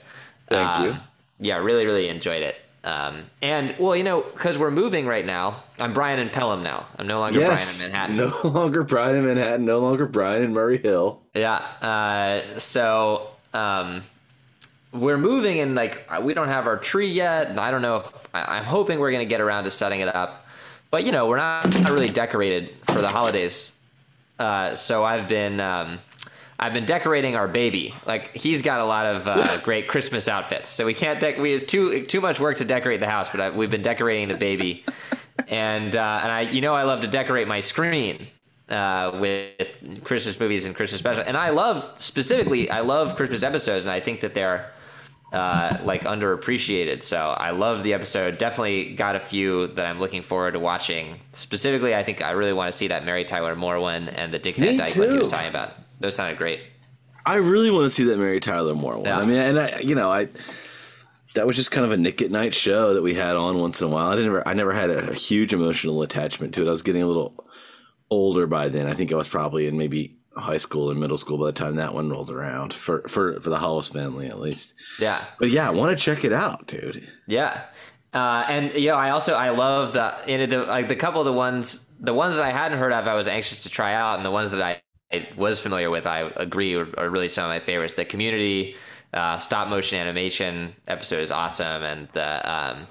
Thank you. Yeah, really, really enjoyed it. Um, and well, you know, because we're moving right now. I'm Brian in Pelham now. I'm no longer Yes, Brian in Manhattan. no longer Brian in Manhattan, no longer Brian in Murray Hill. Yeah. Uh, so um, we're moving, and like we don't have our tree yet, and I don't know if I, I'm hoping we're gonna get around to setting it up. But you know, we're not, not really decorated for the holidays. Uh, so I've been um, I've been decorating our baby. Like he's got a lot of uh, great Christmas outfits, so we can't. Dec- we it's too too much work to decorate the house, but I, we've been decorating the baby, and uh, and I you know I love to decorate my screen uh, with Christmas movies and Christmas special, and I love specifically I love Christmas episodes, and I think that they're uh, like underappreciated. So I love the episode. Definitely got a few that I'm looking forward to watching. Specifically, I think I really want to see that Mary Tyler Moore one and the Dick Van Dyke one he was talking about. Those sounded great. I really want to see that Mary Tyler Moore one. Yeah. I mean, and I, you know, I that was just kind of a Nick at Nite show that we had on once in a while. I didn't ever, I never had a, huge emotional attachment to it. I was getting a little older by then. I think I was probably in maybe high school and middle school by the time that one rolled around for for for the Hollis family at least. Yeah. But yeah, I want to check it out, dude. Yeah, uh, and you know, I also I love the you know, the like the couple of the ones the ones that I hadn't heard of, I was anxious to try out, and the ones that I, I was familiar with, I agree are, are really some of my favorites. The Community uh, stop motion animation episode is awesome, and the um,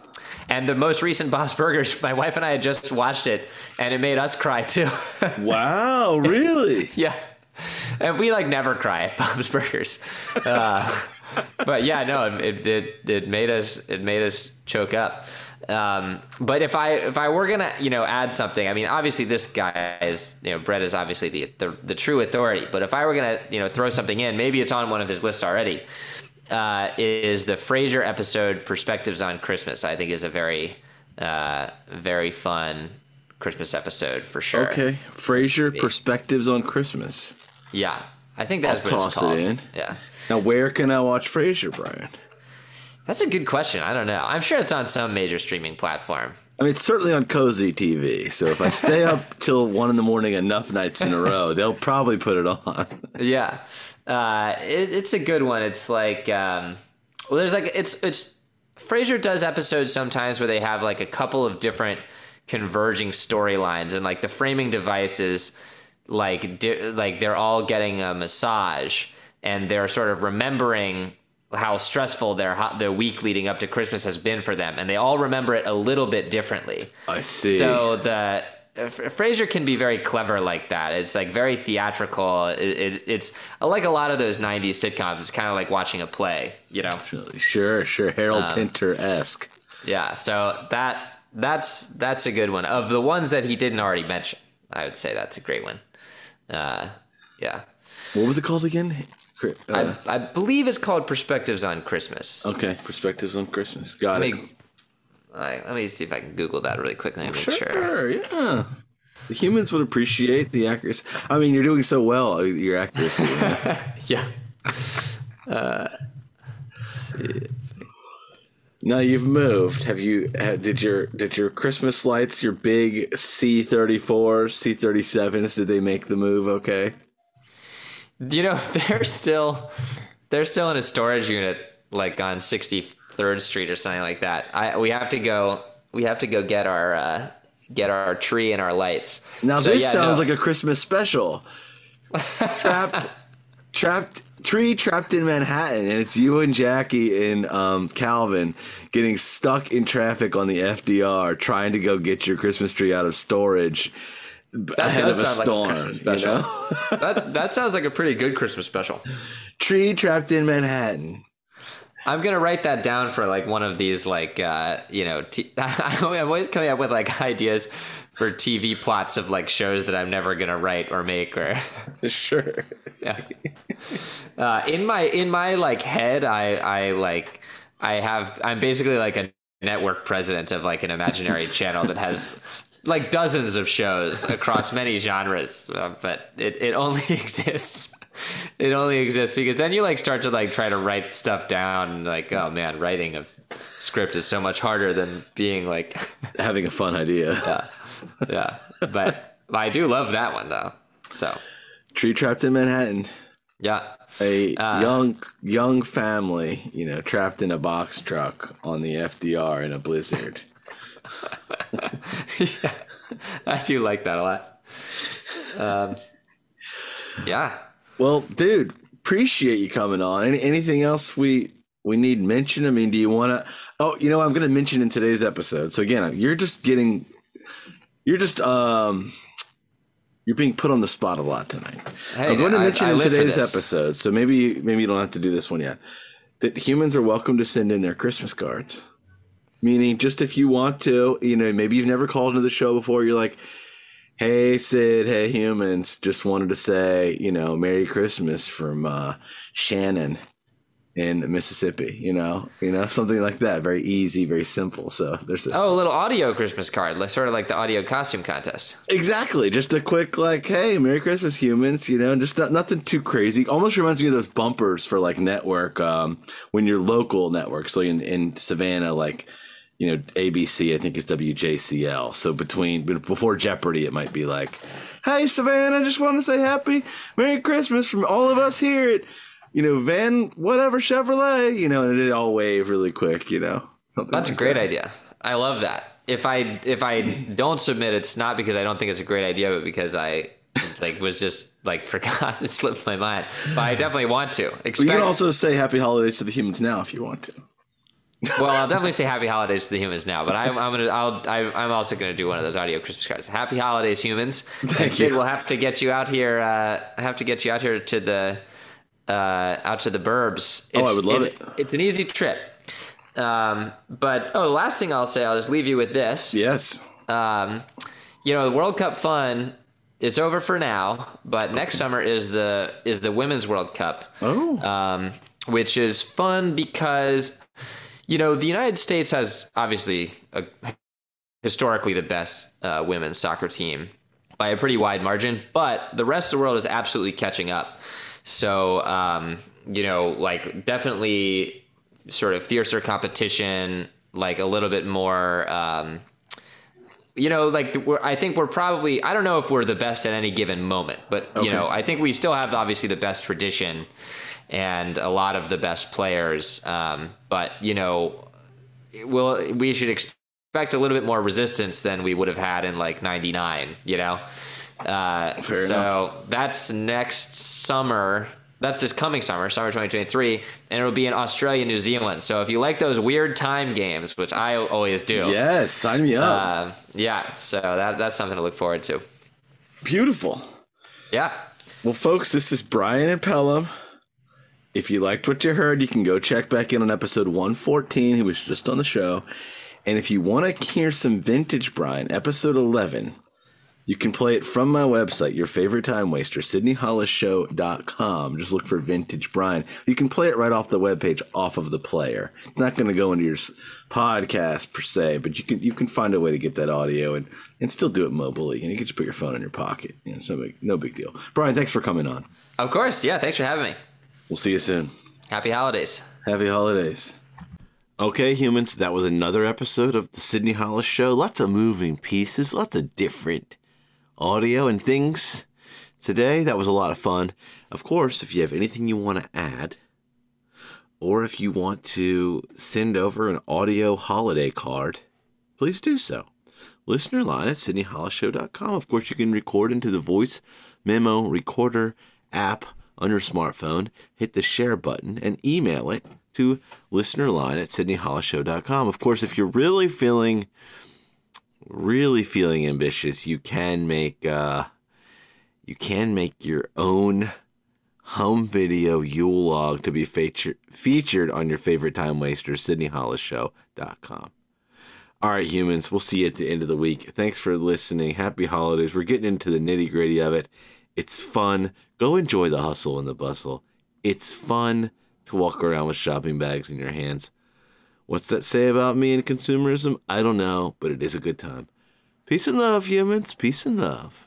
and the most recent Bob's Burgers, my wife and I had just watched it, and it made us cry too. Wow, really? yeah, and we like never cry at Bob's Burgers. Uh, but yeah, no, it, it it made us it made us choke up. Um, but if I if I were gonna you know add something, I mean obviously this guy is you know Brett is obviously the, the the true authority. But if I were gonna you know throw something in, maybe it's on one of his lists already. Uh, is the Frasier episode "Perspectives on Christmas"? I think is a very uh, very fun Christmas episode for sure. Okay, Frasier perspectives on Christmas. Yeah, I think that's I'll what it's toss it in. Yeah. Now, where can I watch Frasier, Brian? That's a good question. I don't know. I'm sure it's on some major streaming platform. I mean, it's certainly on Cozy TV. So if I stay up till one in the morning enough nights in a row, they'll probably put it on. Yeah, uh, it, it's a good one. It's like, um, well, there's like it's it's Frasier does episodes sometimes where they have like a couple of different converging storylines, and like the framing devices is like like they're all getting a massage, and they're sort of remembering how stressful their ho- the week leading up to Christmas has been for them, and they all remember it a little bit differently. I see. So the Frasier can be very clever like that. It's like very theatrical. It, it, it's like a lot of those '90s sitcoms. It's kind of like watching a play, you know? sure, sure, Harold Um, Pinter esque. Yeah. So that that's that's a good one. Of the ones that he didn't already mention, I would say that's a great one. Uh, yeah. What was it called again? Uh, I, I believe it's called Perspectives on Christmas. okay, perspectives on Christmas. Got Let it. me, all right, let me see if I can Google that really quickly and make Sure, sure. yeah. The humans would appreciate the accuracy. I mean, you're doing so well, uh, your accuracy. Yeah. Now you've moved. Have you? Did your did your Christmas lights, your big C34s, C37s, did they make the move? Okay. You know, they're still they're still in a storage unit like on 63rd Street or something like that. I we have to go we have to go get our uh, get our tree and our lights. Now So, this yeah, sounds no. like a Christmas special. trapped, trapped, tree trapped in Manhattan, and it's you and Jackie and um, Calvin getting stuck in traffic on the FDR, trying to go get your Christmas tree out of storage ahead of a storm. Christmas you special. know? that that sounds like a pretty good Christmas special. tree trapped in Manhattan. I'm gonna write that down for like one of these like uh, you know t- I'm always coming up with like ideas for TV plots of like shows that I'm never gonna write or make or Sure. yeah. Uh, in my in my like head, I I like I have I'm basically like a network president of like an imaginary channel that has like dozens of shows across many genres, uh, but it, it only exists. It only exists because then you like start to like try to write stuff down. Like, oh man, writing a script is so much harder than being like, Having a fun idea. yeah. But, but I do love that one though. So Tree trapped in Manhattan. yeah, A Uh. young young family, you know, trapped in a box truck on the FDR in a blizzard. yeah, I do like that a lot. Um, yeah. Well, dude, appreciate you coming on. Any, anything else we we need mention? I mean, do you want to? Oh, you know, I'm going to mention in today's episode. So again, you're just getting, you're just um, you're being put on the spot a lot tonight. Hey, I'm going to mention I in today's episode. So maybe maybe you don't have to do this one yet. That humans are welcome to send in their Christmas cards. Meaning, just if you want to, you know, maybe you've never called into the show before, you're like, Hey Sid, hey humans, just wanted to say, you know, Merry Christmas from uh, Shannon in Mississippi, you know, you know, something like that. Very easy, very simple. So there's a, Oh, a little audio Christmas card, like sort of like the audio costume contest. exactly just a quick like, hey, Merry Christmas humans, you know, just not, nothing too crazy. Almost reminds me of those bumpers for like network um, when you're local networks, so in, in Savannah, like you know, ABC, I think is WJCL. So between before Jeopardy, it might be like, "Hey Savannah, just want to say happy Merry Christmas from all of us here at you know Van whatever Chevrolet." You know, and they all wave really quick. You know, something. That's a great that. idea. I love that. If I if I don't submit, it's not because I don't think it's a great idea, but because I like was just like forgot it slipped my mind. But I definitely want to. Expect, You can also say Happy Holidays to the humans now if you want to. well, I'll definitely say Happy Holidays to the humans now. But I'm, I'm gonna I'll I, I'm also gonna do one of those audio Christmas cards. Happy Holidays, humans. Thank Sid, you. We'll have to get you out here. Uh, have to get you out here to the uh, out to the burbs. Oh, I It's- would love it's, it. It's an easy trip. Um, but oh, the last thing I'll say, I'll just leave you with this. Yes. um, you know, the World Cup fun is over for now, but next summer is the is the Women's World Cup. Oh. Um, which is fun because you know, the United States has obviously a, historically the best uh, women's soccer team by a pretty wide margin, but the rest of the world is absolutely catching up. So, um, you know, like definitely sort of fiercer competition, like a little bit more. Um, you know, like we're, I think we're probably I don't know if we're the best at any given moment, but you know, I think we still have obviously the best tradition and a lot of the best players. Um, but you know, well, we should expect a little bit more resistance than we would have had in like '99. You know, uh, so enough. that's next summer. That's this coming summer, summer 2023, and it'll be in Australia, New Zealand. So if you like those weird time games, which I always do, Yes. Sign me up. uh, yeah, so that that's something to look forward to. Beautiful. Yeah. Well, folks, this is Brian and Pelham. If you liked what you heard, you can go check back in on episode 114. He was just on the show. And if you want to hear some vintage Brian, episode 11, you can play it from my website, your favorite time waster, sydneyhollisshow.com. Just look for vintage Brian. You can play it right off the webpage, off of the player. It's not going to go into your podcast per se, but you can you can find a way to get that audio and, and still do it mobily. And you can just put your phone in your pocket. You know, it's no big, no big deal. Brian, thanks for coming on. Of course. Yeah. Thanks for having me. We'll see you soon. Happy holidays. Happy holidays. Okay, humans, that was another episode of the Sydney Hollis Show. Lots of moving pieces, lots of different audio and things today. That was a lot of fun. Of course, if you have anything you want to add, or if you want to send over an audio holiday card, please do so. listener line at sydneyhollisshow.com. Of course, you can record into the voice memo recorder app on your smartphone, hit the share button, and email it to listenerline at sydneyhollisshow.com. Of course, if you're really feeling really feeling ambitious, you can make uh, you can make your own home video Yule log to be featured featured on your favorite time waster, sydneyhollisshow.com. All right, humans, we'll see you at the end of the week. Thanks for listening. Happy holidays. We're getting into the nitty gritty of it. It's fun. Go enjoy the hustle and the bustle. It's fun to walk around with shopping bags in your hands. What's that say about me and consumerism? I don't know, but it is a good time. Peace and love, humans. Peace and love.